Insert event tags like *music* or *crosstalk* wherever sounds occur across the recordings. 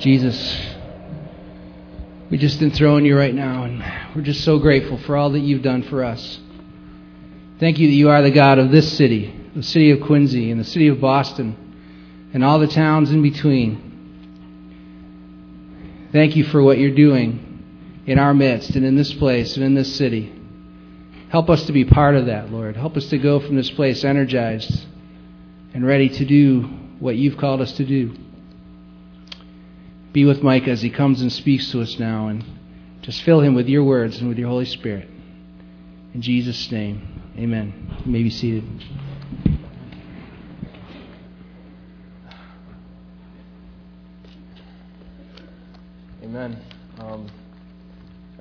Jesus, we just enthrone you right now, and we're just so grateful for all that you've done for us. Thank you that you are the God of this city, the city of Quincy, and the city of Boston, and all the towns in between. Thank you for what you're doing in our midst and in this place and in this city. Help us to be part of that, Lord. Help us to go from this place energized and ready to do what you've called us to do. Be with Mike as he comes and speaks to us now, and just fill him with your words and with your Holy Spirit. In Jesus' name, amen. You may be seated. Amen. Um,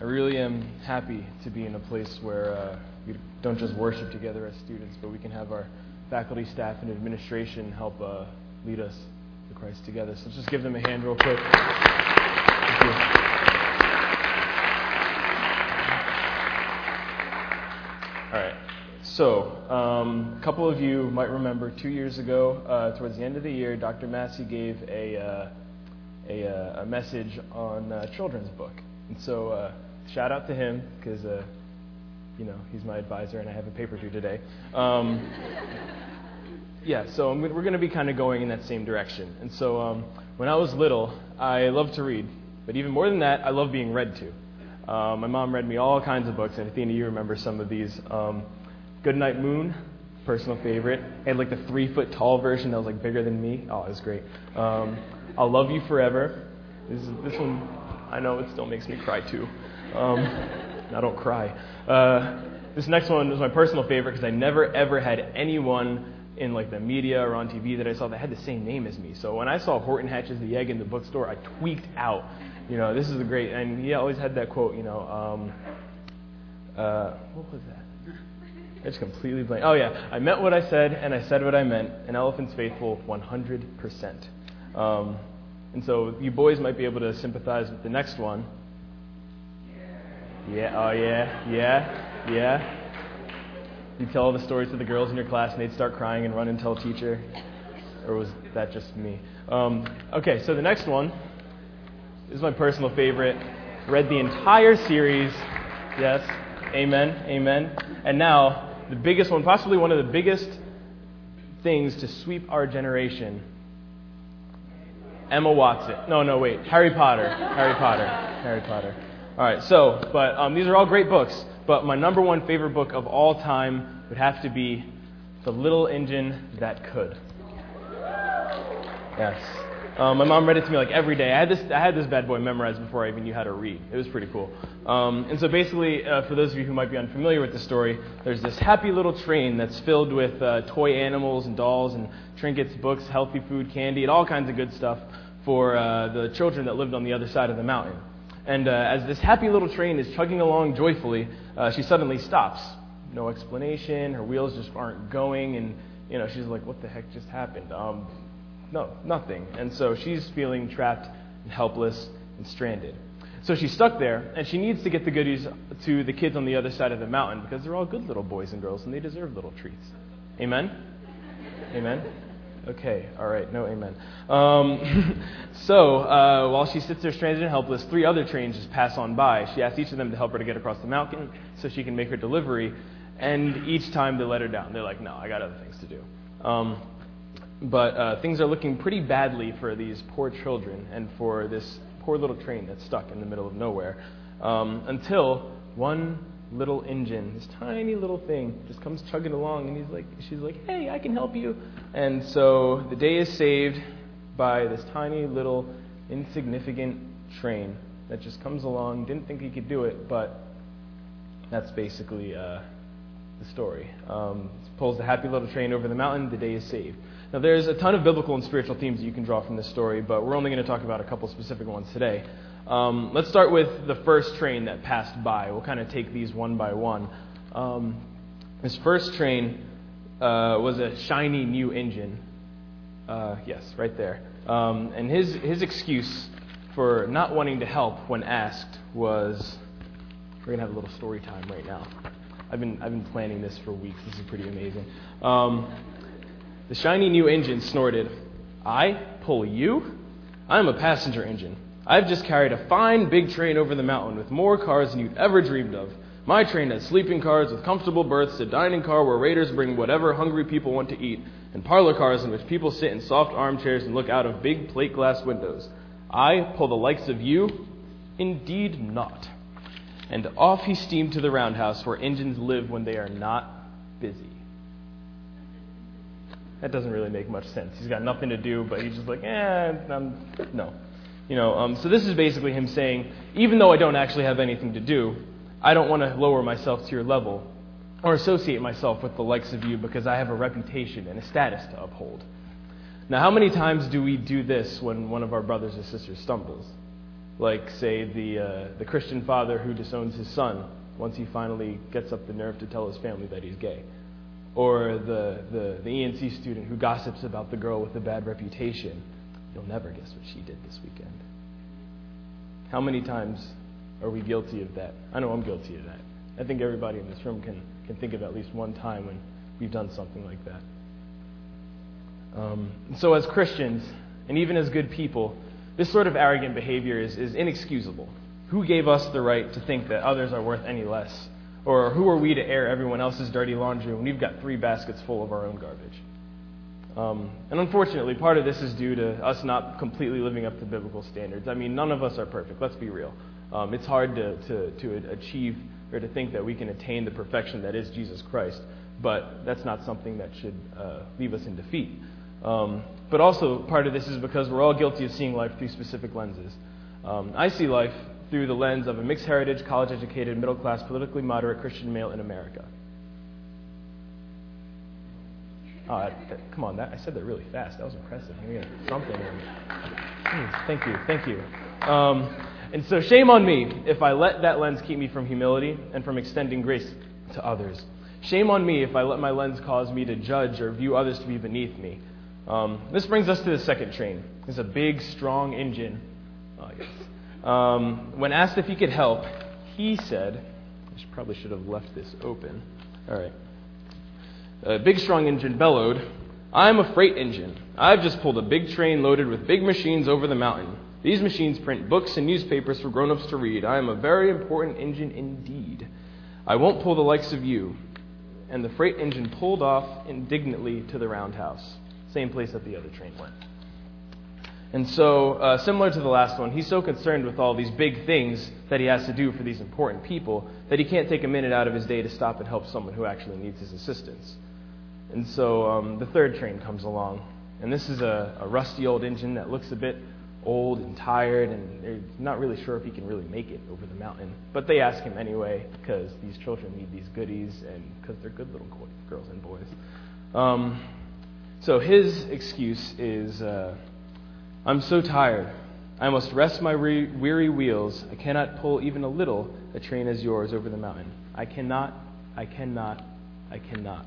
I really am happy to be in a place where uh, we don't just worship together as students, but we can have our faculty, staff, and administration help uh, lead us Christ together. So let's just give them a hand real quick. All right. So, um, a couple of you might remember two years ago, uh, towards the end of the year, Dr. Massey gave a, uh, a, uh, a, message on a children's book. And so, uh, shout out to him because uh, you know, he's my advisor and I have a paper due today. Um, yeah, so we're going to be kind of going in that same direction. And so um, when I was little, I loved to read. But even more than that, I love being read to. Um, my mom read me all kinds of books, and Athena, you remember some of these. Um, Goodnight Moon, personal favorite. I had like the three foot tall version that was like bigger than me. Oh, it was great. Um, I'll Love You Forever. This, this one, I know it still makes me cry too. Um, *laughs* I don't cry. Uh, this next one was my personal favorite because I never ever had anyone in like the media or on TV that I saw that had the same name as me. So when I saw Horton hatches the egg in the bookstore, I tweaked out. You know, this is a great, and he always had that quote. You know, um, uh, what was that? I just completely blank. Oh yeah, I meant what I said, and I said what I meant. An elephant's faithful 100%. Um, and so you boys might be able to sympathize with the next one. Yeah, oh yeah, yeah, yeah. You tell all the stories to the girls in your class and they'd start crying and run and tell teacher? Or was that just me? Um, okay, so the next one is my personal favorite. Read the entire series. Yes, amen, amen. And now, the biggest one, possibly one of the biggest things to sweep our generation Emma Watson. No, no, wait. Harry Potter. Harry Potter. Harry Potter. All right, so, but um, these are all great books, but my number one favorite book of all time would have to be The Little Engine That Could. Yes. Um, my mom read it to me like every day. I had this, I had this bad boy memorized before I even knew how to read. It was pretty cool. Um, and so basically, uh, for those of you who might be unfamiliar with the story, there's this happy little train that's filled with uh, toy animals and dolls and trinkets, books, healthy food, candy, and all kinds of good stuff for uh, the children that lived on the other side of the mountain. And uh, as this happy little train is chugging along joyfully, uh, she suddenly stops. No explanation. Her wheels just aren't going, and you know she's like, "What the heck just happened?" Um, no, nothing. And so she's feeling trapped and helpless and stranded. So she's stuck there, and she needs to get the goodies to the kids on the other side of the mountain because they're all good little boys and girls, and they deserve little treats. Amen. Amen. Okay, all right, no amen. Um, *laughs* so uh, while she sits there stranded and helpless, three other trains just pass on by. She asks each of them to help her to get across the mountain so she can make her delivery, and each time they let her down. They're like, no, I got other things to do. Um, but uh, things are looking pretty badly for these poor children and for this poor little train that's stuck in the middle of nowhere um, until one little engine, this tiny little thing, just comes chugging along, and he's like, she's like, "Hey, I can help you." And so the day is saved by this tiny little insignificant train that just comes along. Didn't think he could do it, but that's basically uh, the story. Um, pulls the happy little train over the mountain. The day is saved. Now, there's a ton of biblical and spiritual themes that you can draw from this story, but we're only going to talk about a couple specific ones today. Um, let's start with the first train that passed by. We'll kind of take these one by one. Um, this first train uh, was a shiny new engine. Uh, yes, right there. Um, and his, his excuse for not wanting to help when asked was we're going to have a little story time right now. I've been, I've been planning this for weeks. This is pretty amazing. Um, the shiny new engine snorted, I pull you? I'm a passenger engine. I've just carried a fine big train over the mountain with more cars than you'd ever dreamed of. My train has sleeping cars with comfortable berths, a dining car where raiders bring whatever hungry people want to eat, and parlor cars in which people sit in soft armchairs and look out of big plate glass windows. I pull the likes of you? Indeed not. And off he steamed to the roundhouse where engines live when they are not busy. That doesn't really make much sense. He's got nothing to do, but he's just like, eh, I'm, no. You know, um, so this is basically him saying, even though I don't actually have anything to do, I don't want to lower myself to your level or associate myself with the likes of you because I have a reputation and a status to uphold. Now, how many times do we do this when one of our brothers or sisters stumbles? Like, say, the, uh, the Christian father who disowns his son once he finally gets up the nerve to tell his family that he's gay. Or the, the, the ENC student who gossips about the girl with the bad reputation. You'll never guess what she did this weekend. How many times are we guilty of that? I know I'm guilty of that. I think everybody in this room can, can think of at least one time when we've done something like that. Um, so, as Christians, and even as good people, this sort of arrogant behavior is, is inexcusable. Who gave us the right to think that others are worth any less? Or who are we to air everyone else's dirty laundry when we've got three baskets full of our own garbage? Um, and unfortunately, part of this is due to us not completely living up to biblical standards. I mean, none of us are perfect, let's be real. Um, it's hard to, to, to achieve or to think that we can attain the perfection that is Jesus Christ, but that's not something that should uh, leave us in defeat. Um, but also, part of this is because we're all guilty of seeing life through specific lenses. Um, I see life through the lens of a mixed heritage, college educated, middle class, politically moderate Christian male in America. Uh, come on, that, I said that really fast. That was impressive. Something. Thank you, thank you. Um, and so, shame on me if I let that lens keep me from humility and from extending grace to others. Shame on me if I let my lens cause me to judge or view others to be beneath me. Um, this brings us to the second train. It's a big, strong engine. Oh, yes. um, when asked if he could help, he said, I probably should have left this open. All right. A big, strong engine bellowed, I'm a freight engine. I've just pulled a big train loaded with big machines over the mountain. These machines print books and newspapers for grown ups to read. I am a very important engine indeed. I won't pull the likes of you. And the freight engine pulled off indignantly to the roundhouse, same place that the other train went. And so, uh, similar to the last one, he's so concerned with all these big things that he has to do for these important people that he can't take a minute out of his day to stop and help someone who actually needs his assistance. And so, um, the third train comes along. And this is a, a rusty old engine that looks a bit old and tired, and they're not really sure if he can really make it over the mountain. But they ask him anyway because these children need these goodies and because they're good little girls and boys. Um, so his excuse is uh, I'm so tired. I must rest my weary wheels. I cannot pull even a little a train as yours over the mountain. I cannot, I cannot, I cannot.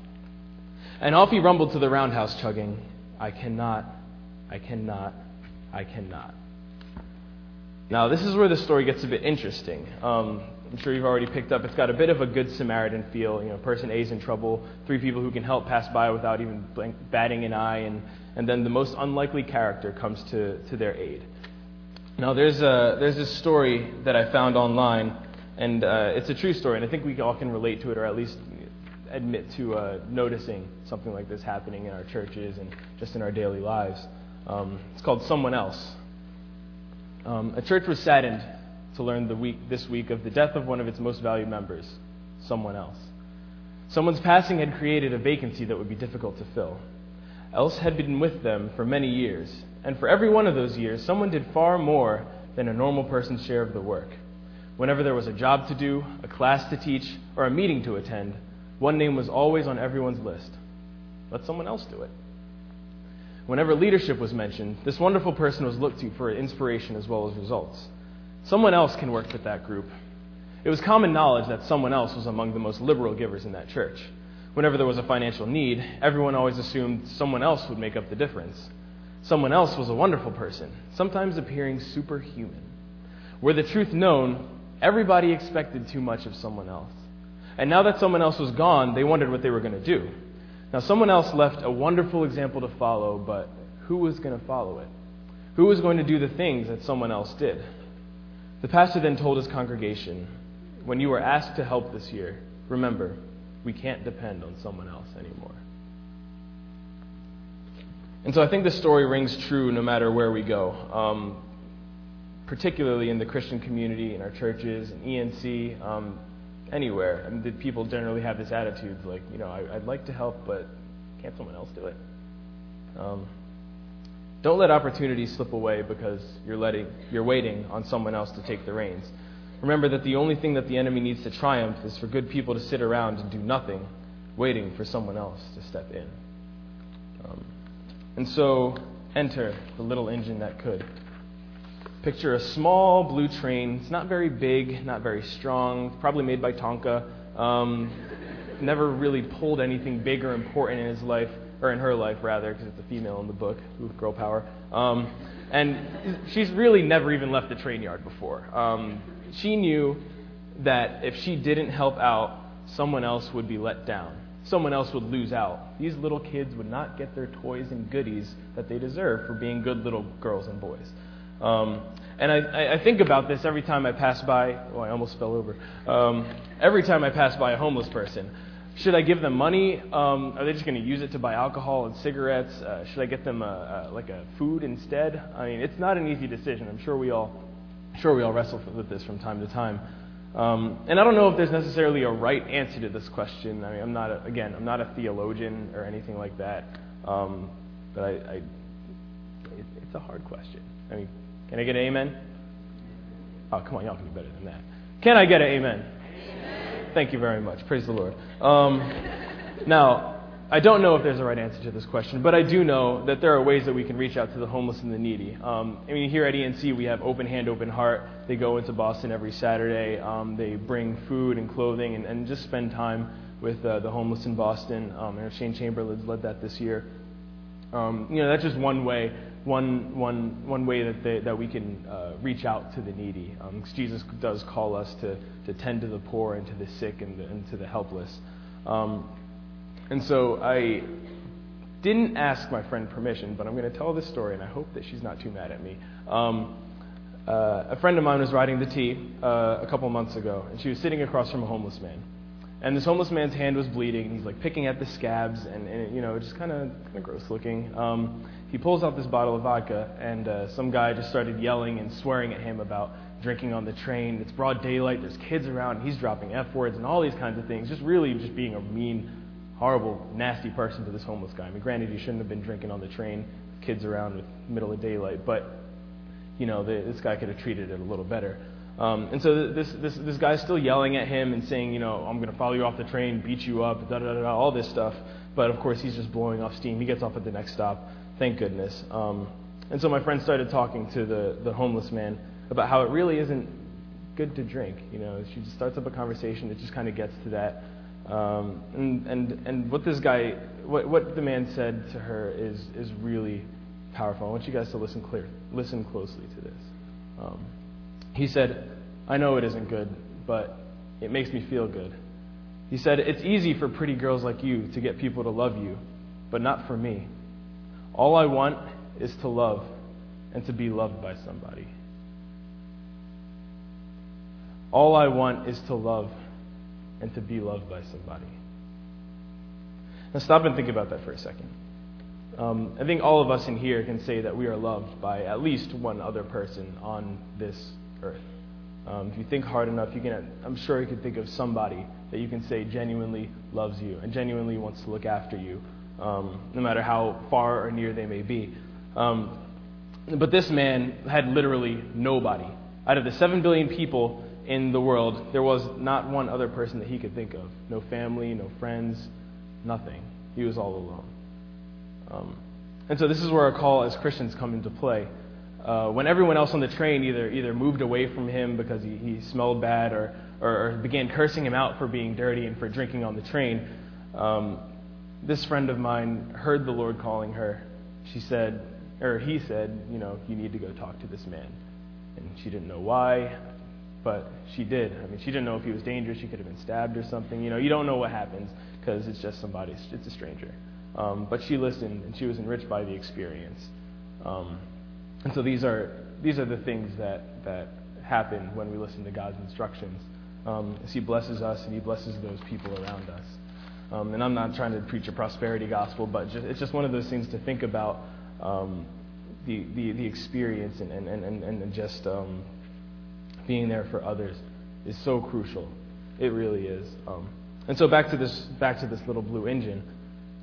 And off he rumbled to the roundhouse, chugging, I cannot, I cannot, I cannot. Now, this is where the story gets a bit interesting. Um, I'm sure you've already picked up. It's got a bit of a good Samaritan feel. You know, person A is in trouble, three people who can help pass by without even batting an eye, and, and then the most unlikely character comes to, to their aid. Now, there's, a, there's this story that I found online, and uh, it's a true story, and I think we all can relate to it, or at least admit to uh, noticing something like this happening in our churches and just in our daily lives. Um, it's called Someone Else. Um, a church was saddened to learn the week, this week of the death of one of its most valued members, someone else. Someone's passing had created a vacancy that would be difficult to fill. Else had been with them for many years, and for every one of those years, someone did far more than a normal person's share of the work. Whenever there was a job to do, a class to teach, or a meeting to attend, one name was always on everyone's list. Let someone else do it. Whenever leadership was mentioned, this wonderful person was looked to for inspiration as well as results. Someone else can work with that group. It was common knowledge that someone else was among the most liberal givers in that church. Whenever there was a financial need, everyone always assumed someone else would make up the difference. Someone else was a wonderful person, sometimes appearing superhuman. Were the truth known, everybody expected too much of someone else. And now that someone else was gone, they wondered what they were going to do. Now, someone else left a wonderful example to follow, but who was going to follow it? Who was going to do the things that someone else did? The pastor then told his congregation, When you are asked to help this year, remember, we can't depend on someone else anymore. And so I think this story rings true no matter where we go, um, particularly in the Christian community, in our churches, in ENC, um, anywhere. I mean, people generally have this attitude like, you know, I, would like to help, but can't someone else do it? Um, don't let opportunities slip away because you're, letting, you're waiting on someone else to take the reins. Remember that the only thing that the enemy needs to triumph is for good people to sit around and do nothing, waiting for someone else to step in. Um, and so, enter the little engine that could. Picture a small blue train. It's not very big, not very strong, probably made by Tonka. Um, never really pulled anything big or important in his life, or in her life, rather, because it's a female in the book, with girl power. Um, and she's really never even left the train yard before. Um, she knew that if she didn't help out, someone else would be let down. Someone else would lose out. These little kids would not get their toys and goodies that they deserve for being good little girls and boys. Um, and I, I, think about this every time I pass by. Oh, I almost fell over. Um, every time I pass by a homeless person. Should I give them money? Um, are they just going to use it to buy alcohol and cigarettes? Uh, should I get them a, a, like a food instead? I mean, it's not an easy decision. I'm sure we all sure we all wrestle with this from time to time. Um, and I don't know if there's necessarily a right answer to this question. I mean, I'm not, a, again, I'm not a theologian or anything like that. Um, but I, I it's a hard question. I mean, can I get an amen? Oh, come on, y'all can do better than that. Can I get an amen? amen. Thank you very much. Praise the Lord. Um, now, I don't know if there's a right answer to this question, but I do know that there are ways that we can reach out to the homeless and the needy. Um, I mean, here at ENC, we have Open Hand, Open Heart. They go into Boston every Saturday. Um, they bring food and clothing and, and just spend time with uh, the homeless in Boston. Um, and Shane Chamberlain led that this year. Um, you know, that's just one way, one, one, one way that, they, that we can uh, reach out to the needy. Um, Jesus does call us to, to tend to the poor and to the sick and, the, and to the helpless. Um, and so I didn't ask my friend permission, but I'm going to tell this story, and I hope that she's not too mad at me. Um, uh, a friend of mine was riding the T uh, a couple months ago, and she was sitting across from a homeless man. And this homeless man's hand was bleeding, and he's like picking at the scabs, and, and you know, just kind of gross looking. Um, he pulls out this bottle of vodka, and uh, some guy just started yelling and swearing at him about drinking on the train. It's broad daylight. There's kids around. And he's dropping f words and all these kinds of things. Just really just being a mean horrible, nasty person to this homeless guy. I mean, granted, he shouldn't have been drinking on the train, kids around with middle of daylight, but you know, the, this guy could have treated it a little better. Um, and so this, this, this guy's still yelling at him and saying, you know, I'm going to follow you off the train, beat you up, da da da da, all this stuff. But of course, he's just blowing off steam. He gets off at the next stop, thank goodness. Um, and so my friend started talking to the, the homeless man about how it really isn't good to drink. You know, she just starts up a conversation that just kind of gets to that. Um, and, and, and what this guy, what, what the man said to her is, is really powerful. I want you guys to listen clear, listen closely to this. Um, he said, I know it isn't good, but it makes me feel good. He said, It's easy for pretty girls like you to get people to love you, but not for me. All I want is to love and to be loved by somebody. All I want is to love and to be loved by somebody. Now, stop and think about that for a second. Um, I think all of us in here can say that we are loved by at least one other person on this earth. Um, if you think hard enough, you can, I'm sure you can think of somebody that you can say genuinely loves you and genuinely wants to look after you, um, no matter how far or near they may be. Um, but this man had literally nobody. Out of the 7 billion people in the world, there was not one other person that he could think of. No family, no friends, nothing. He was all alone. Um, and so this is where our call as Christians come into play. Uh, when everyone else on the train either, either moved away from him because he, he smelled bad or, or, or, began cursing him out for being dirty and for drinking on the train, um, this friend of mine heard the Lord calling her. She said, or he said, you know, you need to go talk to this man. And she didn't know why. But she did. I mean, she didn't know if he was dangerous. She could have been stabbed or something. You know, you don't know what happens because it's just somebody, it's a stranger. Um, but she listened and she was enriched by the experience. Um, And so these are, these are the things that, that happen when we listen to God's instructions. Um, as He blesses us and He blesses those people around us. Um, and I'm not trying to preach a prosperity gospel, but just, it's just one of those things to think about um, the, the, the experience and, and, and, and just um, being there for others is so crucial. It really is. Um, and so back to this back to this little blue engine.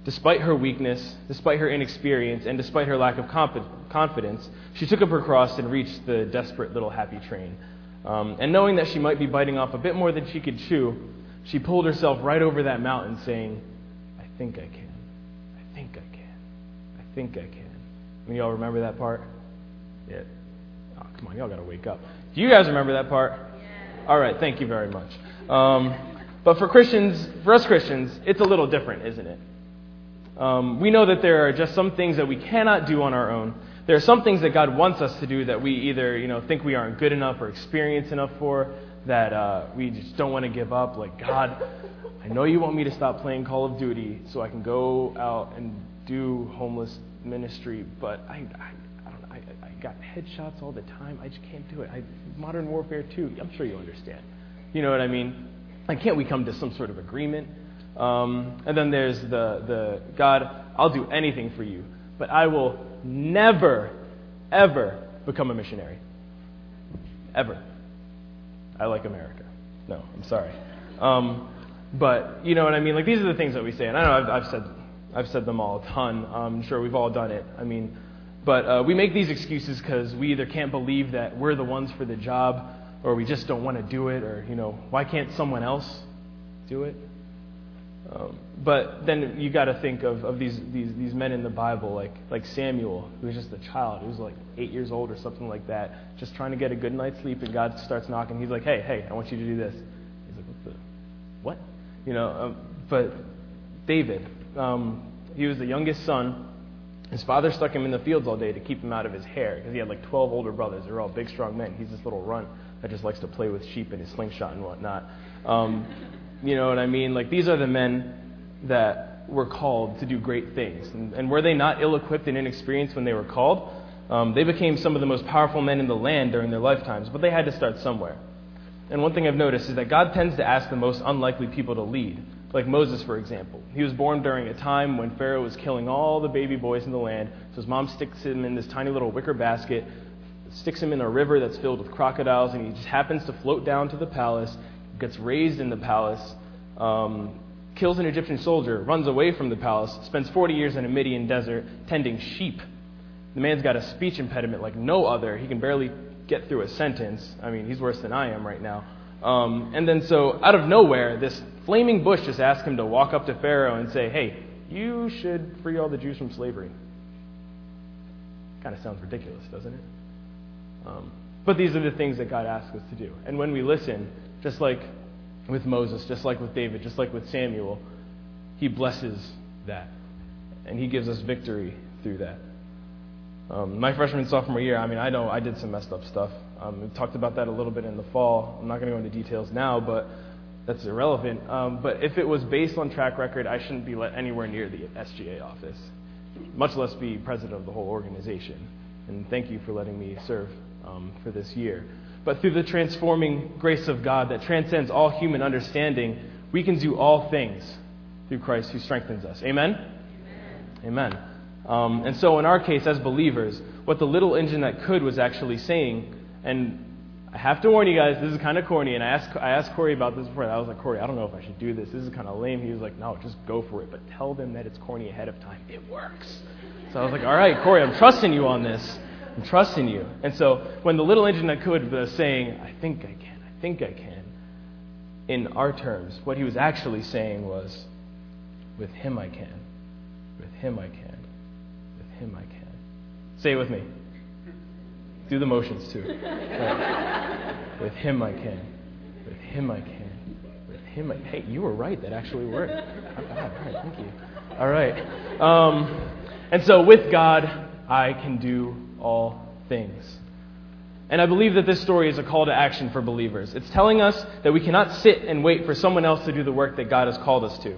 Despite her weakness, despite her inexperience, and despite her lack of confidence, she took up her cross and reached the desperate little happy train. Um, and knowing that she might be biting off a bit more than she could chew, she pulled herself right over that mountain, saying, I think I can. I think I can. I think I can. Mean, y'all remember that part? Yeah. Oh, come on, y'all got to wake up. Do you guys remember that part? Yeah. All right, thank you very much. Um, but for Christians, for us Christians, it's a little different, isn't it? Um, we know that there are just some things that we cannot do on our own. There are some things that God wants us to do that we either you know think we aren't good enough or experienced enough for that uh, we just don't want to give up. Like God, I know you want me to stop playing Call of Duty so I can go out and do homeless ministry, but I, I, I don't. I, I got headshots all the time. I just can't do it. I, modern warfare too. I'm sure you understand. You know what I mean? Like, can't we come to some sort of agreement? Um, and then there's the, the God, I'll do anything for you, but I will never, ever become a missionary. Ever. I like America. No, I'm sorry. Um, but you know what I mean? Like these are the things that we say, and I know I've, I've said I've said them all a ton. I'm sure we've all done it. I mean, but uh, we make these excuses because we either can't believe that we're the ones for the job, or we just don't want to do it, or you know, why can't someone else do it? Um, but then you got to think of, of these, these, these men in the Bible, like, like Samuel, who was just a child. He was like eight years old or something like that, just trying to get a good night's sleep, and God starts knocking. He's like, hey, hey, I want you to do this. He's like, what the? What? You know, um, but David, um, he was the youngest son. His father stuck him in the fields all day to keep him out of his hair because he had like 12 older brothers. They're all big, strong men. He's this little runt that just likes to play with sheep and his slingshot and whatnot. Um, you know what I mean? Like, these are the men that were called to do great things. And, and were they not ill equipped and inexperienced when they were called? Um, they became some of the most powerful men in the land during their lifetimes, but they had to start somewhere. And one thing I've noticed is that God tends to ask the most unlikely people to lead, like Moses, for example. He was born during a time when Pharaoh was killing all the baby boys in the land, so his mom sticks him in this tiny little wicker basket, sticks him in a river that's filled with crocodiles, and he just happens to float down to the palace gets raised in the palace, um, kills an Egyptian soldier, runs away from the palace, spends 40 years in a Midian desert tending sheep. The man's got a speech impediment like no other. He can barely get through a sentence. I mean, he's worse than I am right now. Um, and then, so out of nowhere, this flaming bush just asks him to walk up to Pharaoh and say, Hey, you should free all the Jews from slavery. Kind of sounds ridiculous, doesn't it? Um, but these are the things that God asks us to do. And when we listen, just like with Moses, just like with David, just like with Samuel, he blesses that. And he gives us victory through that. Um, my freshman sophomore year, I mean, I know I did some messed up stuff. Um, we talked about that a little bit in the fall. I'm not going to go into details now, but that's irrelevant. Um, but if it was based on track record, I shouldn't be let anywhere near the SGA office, much less be president of the whole organization. And thank you for letting me serve um, for this year but through the transforming grace of God that transcends all human understanding, we can do all things through Christ who strengthens us. Amen? Amen. Amen. Um, and so, in our case, as believers, what the little engine that could was actually saying, and I have to warn you guys, this is kind of corny, and I asked, I asked Corey about this before. I was like, Corey, I don't know if I should do this. This is kind of lame. He was like, no, just go for it, but tell them that it's corny ahead of time. It works. So I was like, all right, Corey, I'm trusting you on this. I'm trusting you. And so when the little engine that could was saying, I think I can, I think I can, in our terms, what he was actually saying was, with him I can. With him I can. With him I can. Say it with me. Do the motions too. Right. *laughs* With him I can. With him I can. With him I Hey, you were right. That actually worked. *laughs* All right, thank you. All right. Um, and so with God, I can do all things. And I believe that this story is a call to action for believers. It's telling us that we cannot sit and wait for someone else to do the work that God has called us to.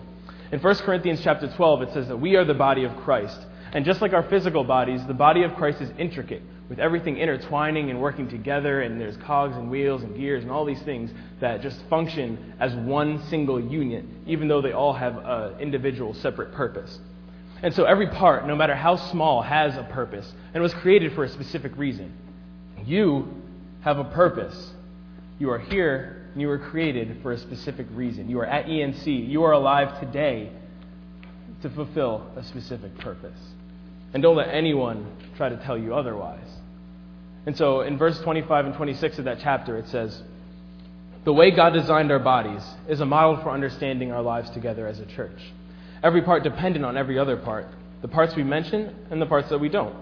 In 1 Corinthians chapter 12, it says that we are the body of Christ. And just like our physical bodies, the body of Christ is intricate with everything intertwining and working together, and there's cogs and wheels and gears and all these things that just function as one single unit, even though they all have an individual, separate purpose. And so every part, no matter how small, has a purpose and was created for a specific reason. You have a purpose. You are here and you were created for a specific reason. You are at ENC. You are alive today to fulfill a specific purpose. And don't let anyone try to tell you otherwise. And so in verse 25 and 26 of that chapter, it says, The way God designed our bodies is a model for understanding our lives together as a church. Every part dependent on every other part. The parts we mention and the parts that we don't.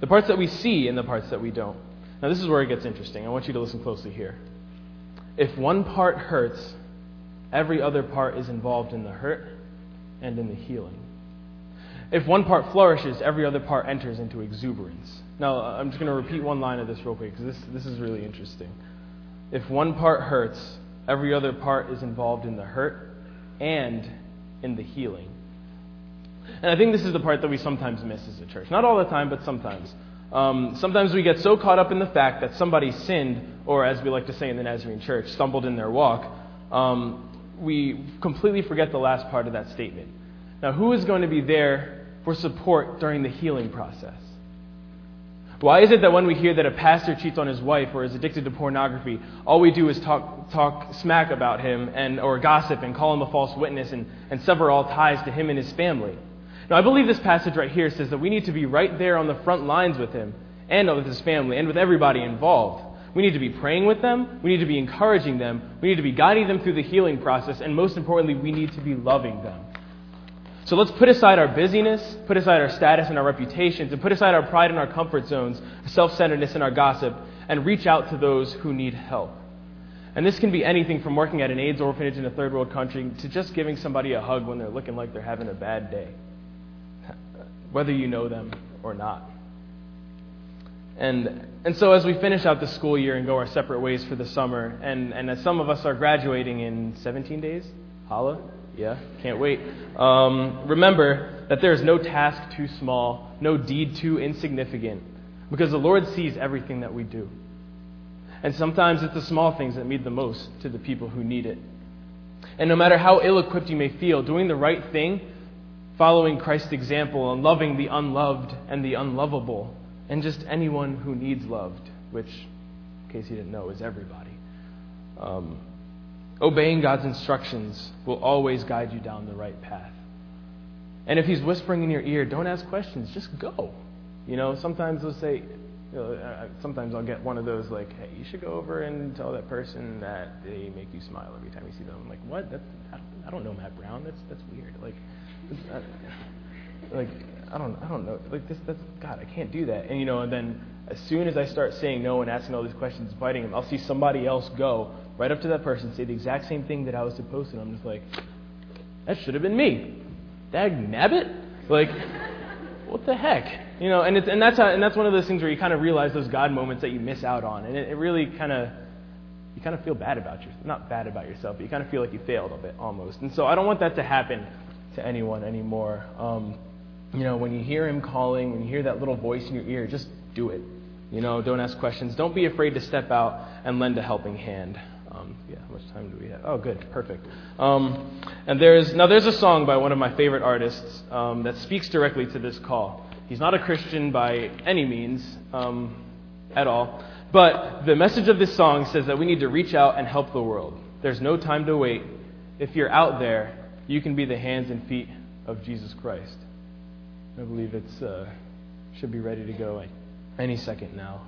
The parts that we see and the parts that we don't. Now, this is where it gets interesting. I want you to listen closely here. If one part hurts, every other part is involved in the hurt and in the healing. If one part flourishes, every other part enters into exuberance. Now, I'm just going to repeat one line of this real quick because this, this is really interesting. If one part hurts, every other part is involved in the hurt and in the healing. And I think this is the part that we sometimes miss as a church. Not all the time, but sometimes. Um, sometimes we get so caught up in the fact that somebody sinned, or as we like to say in the Nazarene church, stumbled in their walk, um, we completely forget the last part of that statement. Now, who is going to be there for support during the healing process? Why is it that when we hear that a pastor cheats on his wife or is addicted to pornography, all we do is talk, talk smack about him and, or gossip and call him a false witness and, and sever all ties to him and his family? Now, I believe this passage right here says that we need to be right there on the front lines with him and with his family and with everybody involved. We need to be praying with them. We need to be encouraging them. We need to be guiding them through the healing process. And most importantly, we need to be loving them. So let's put aside our busyness, put aside our status and our reputations, and put aside our pride and our comfort zones, self centeredness and our gossip, and reach out to those who need help. And this can be anything from working at an AIDS orphanage in a third world country to just giving somebody a hug when they're looking like they're having a bad day *laughs* whether you know them or not. And, and so, as we finish out the school year and go our separate ways for the summer, and, and as some of us are graduating in 17 days, holla, yeah, can't wait. Um, remember that there is no task too small, no deed too insignificant, because the Lord sees everything that we do. And sometimes it's the small things that mean the most to the people who need it. And no matter how ill equipped you may feel, doing the right thing following Christ's example and loving the unloved and the unlovable, and just anyone who needs loved, which, in case you didn't know, is everybody. Um, obeying God's instructions will always guide you down the right path. And if He's whispering in your ear, don't ask questions, just go. You know, sometimes they'll say, you know, sometimes I'll get one of those like, "Hey, you should go over and tell that person that they make you smile every time you see them." I'm like, "What? That's, I don't know Matt Brown. That's that's weird." Like, *laughs* like I don't I don't know. Like this that's God I can't do that. And you know and then as soon as I start saying no and asking all these questions biting him I'll see somebody else go right up to that person say the exact same thing that I was supposed to and I'm just like that should have been me. Dag nabbit? Like what the heck? You know and it's and that's how, and that's one of those things where you kind of realize those God moments that you miss out on and it, it really kind of you kind of feel bad about yourself not bad about yourself but you kind of feel like you failed a bit almost. And so I don't want that to happen to anyone anymore. Um, you know, when you hear him calling, when you hear that little voice in your ear, just do it. You know, don't ask questions. Don't be afraid to step out and lend a helping hand. Um, yeah, how much time do we have? Oh, good, perfect. Um, and there's now there's a song by one of my favorite artists um, that speaks directly to this call. He's not a Christian by any means um, at all, but the message of this song says that we need to reach out and help the world. There's no time to wait. If you're out there, you can be the hands and feet of Jesus Christ. I believe it uh, should be ready to go any second now.